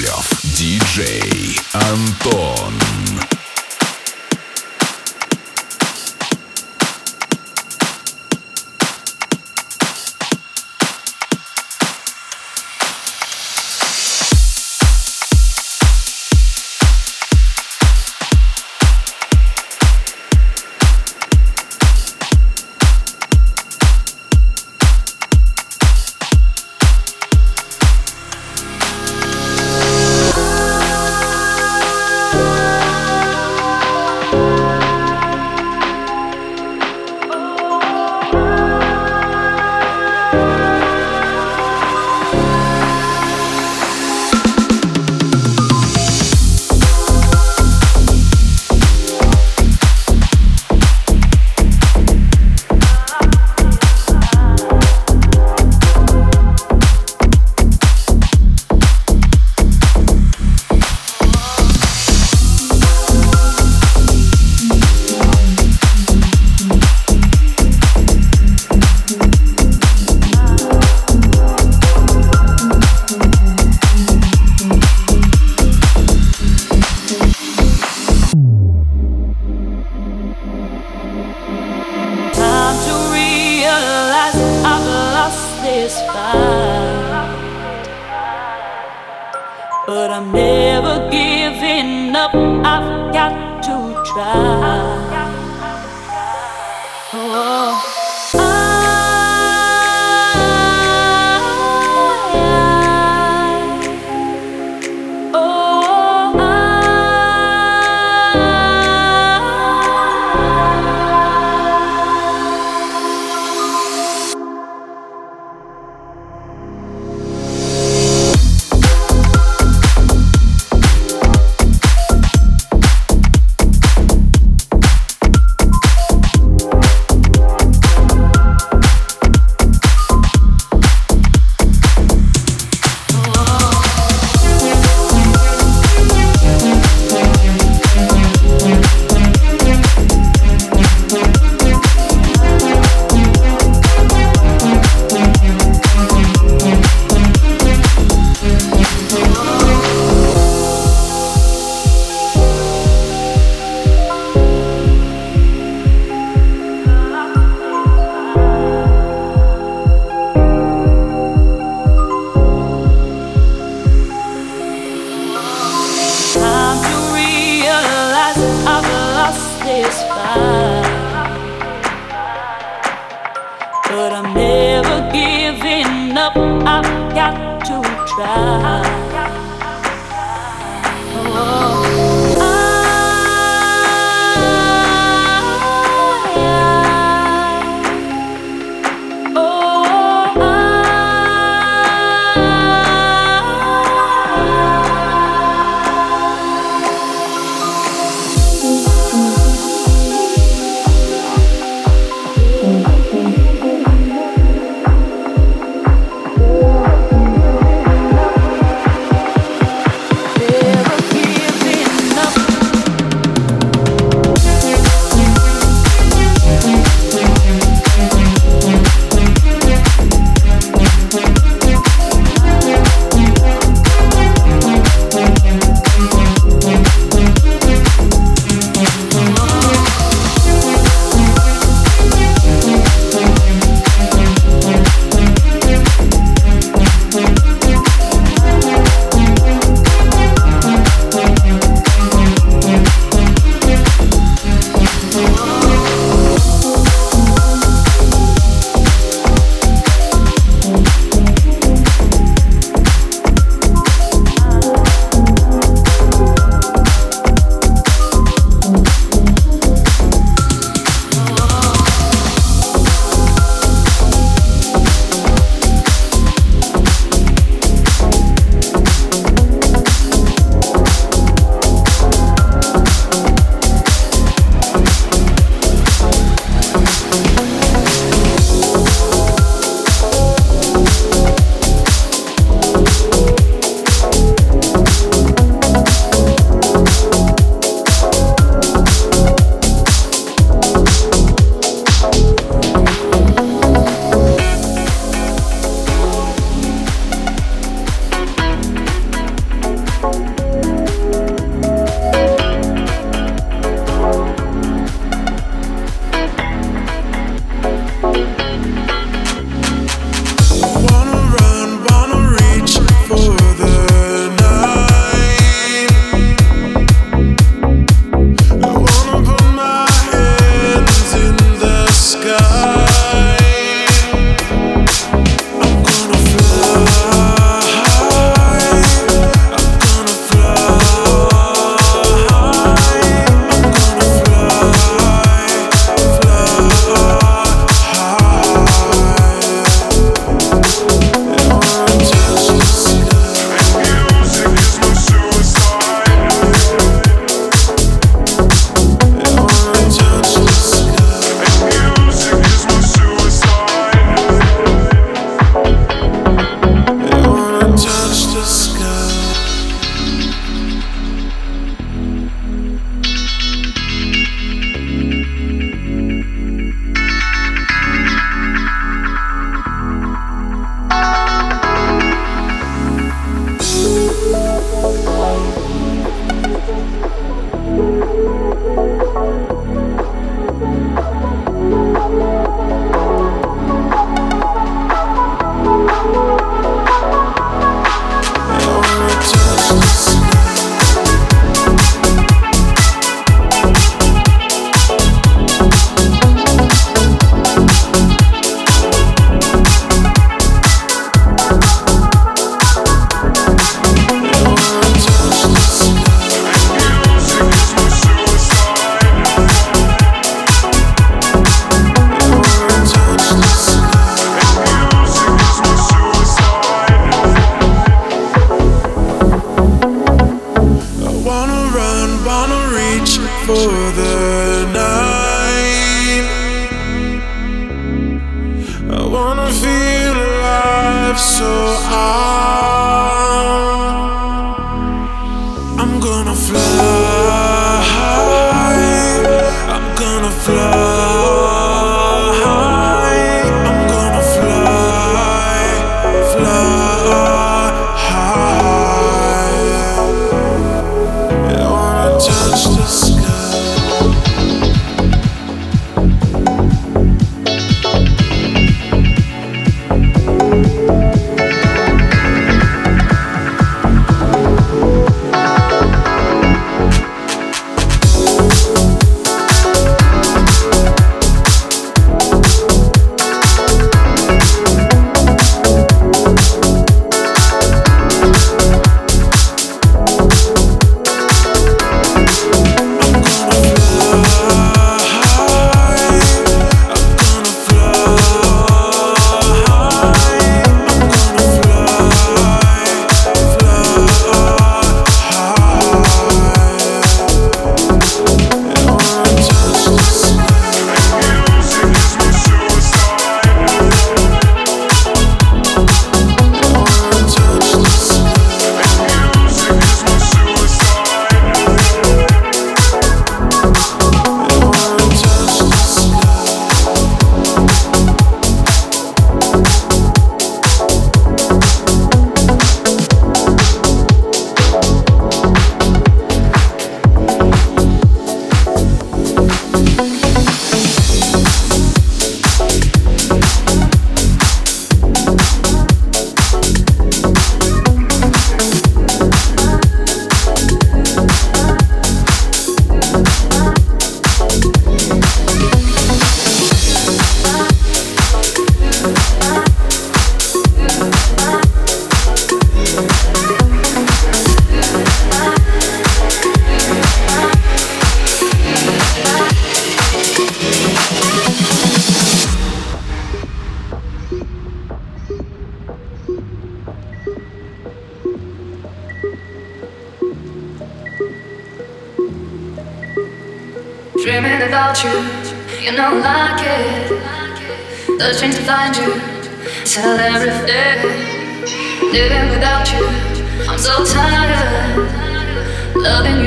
Яковлев, диджей Антон.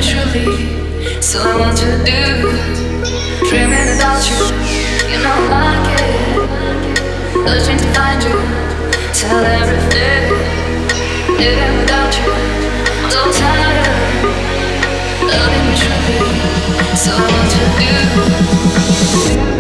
naturally. Still, I want to do. Dreaming about you, you know I like it, Looking to find you, tell everything. Living without you, I'm so tired. Loving you truly, so I want to do.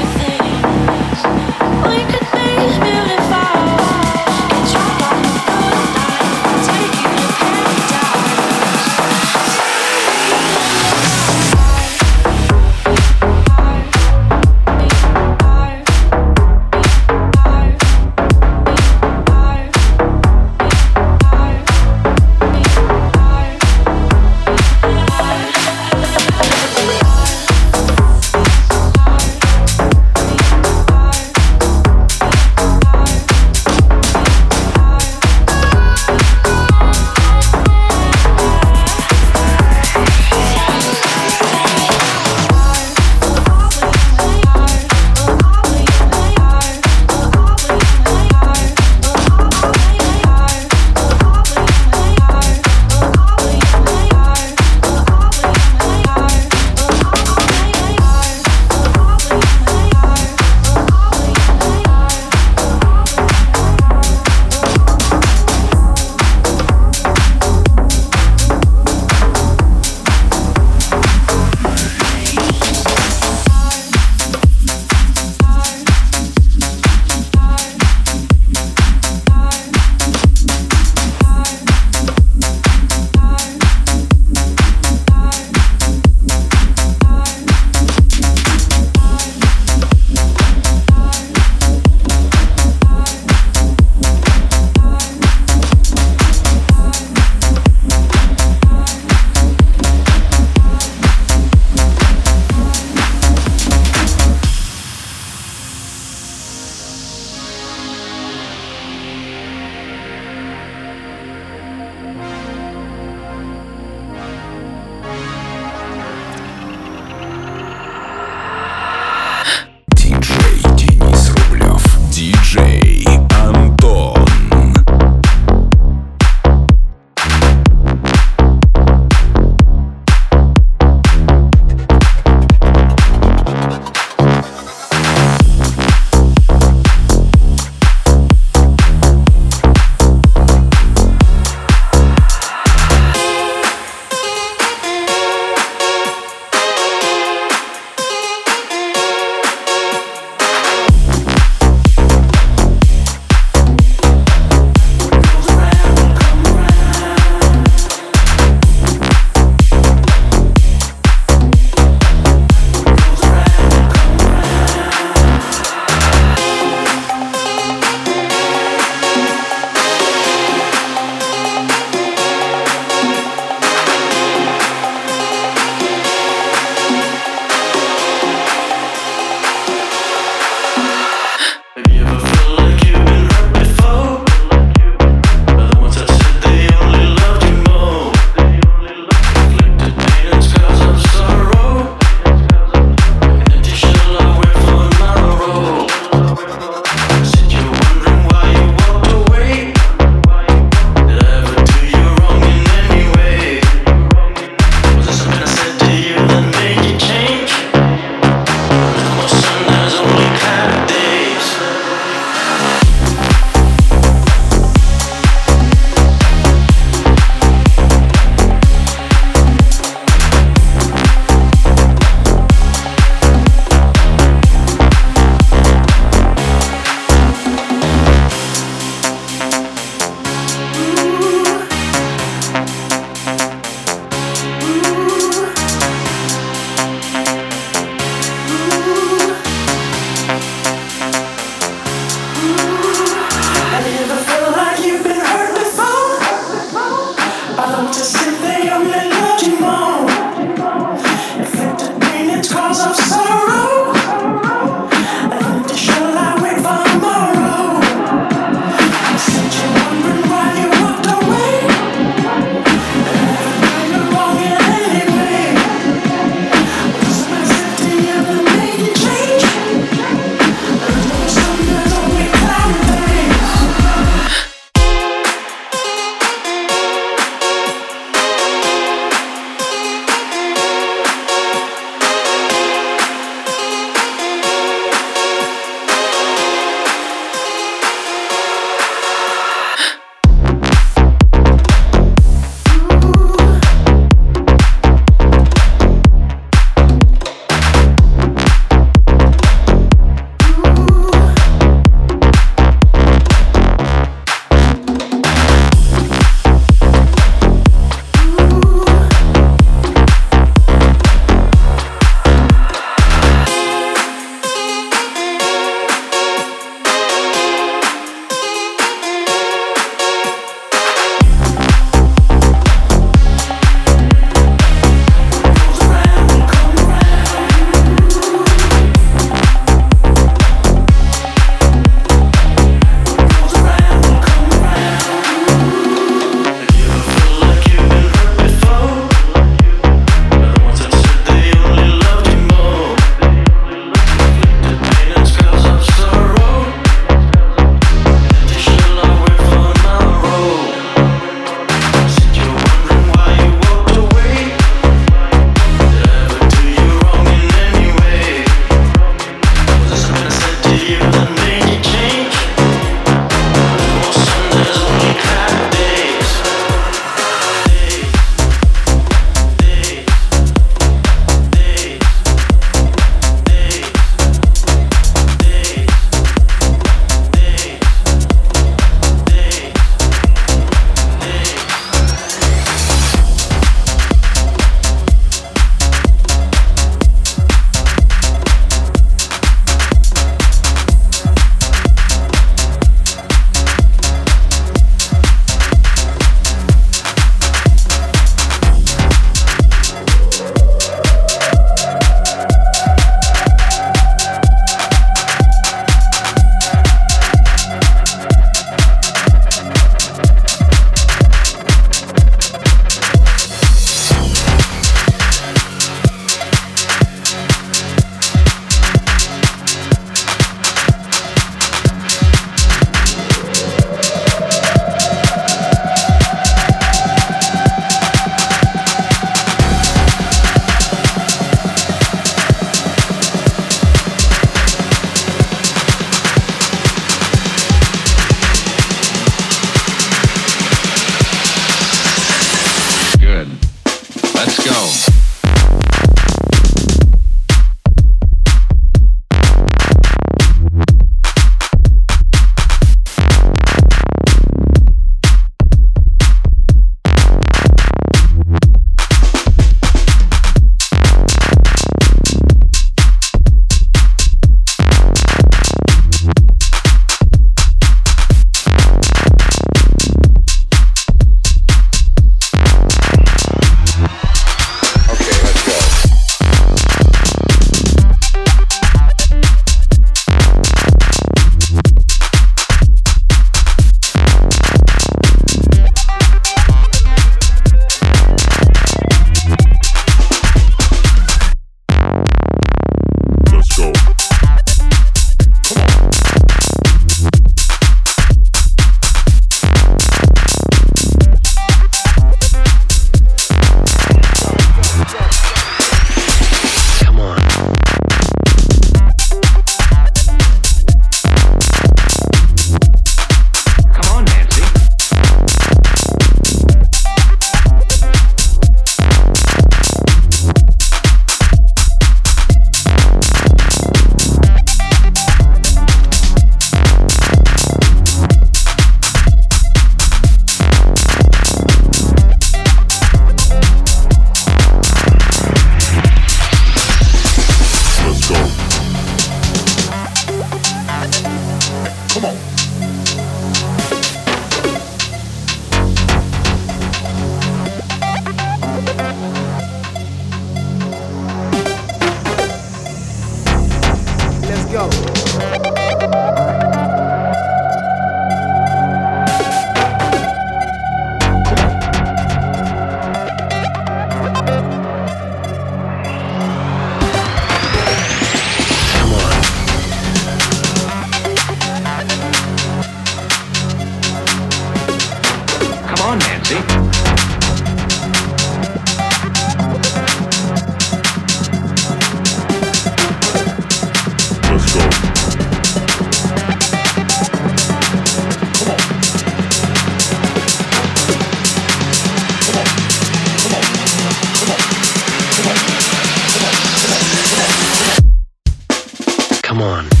Come on.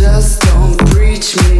Just don't preach me.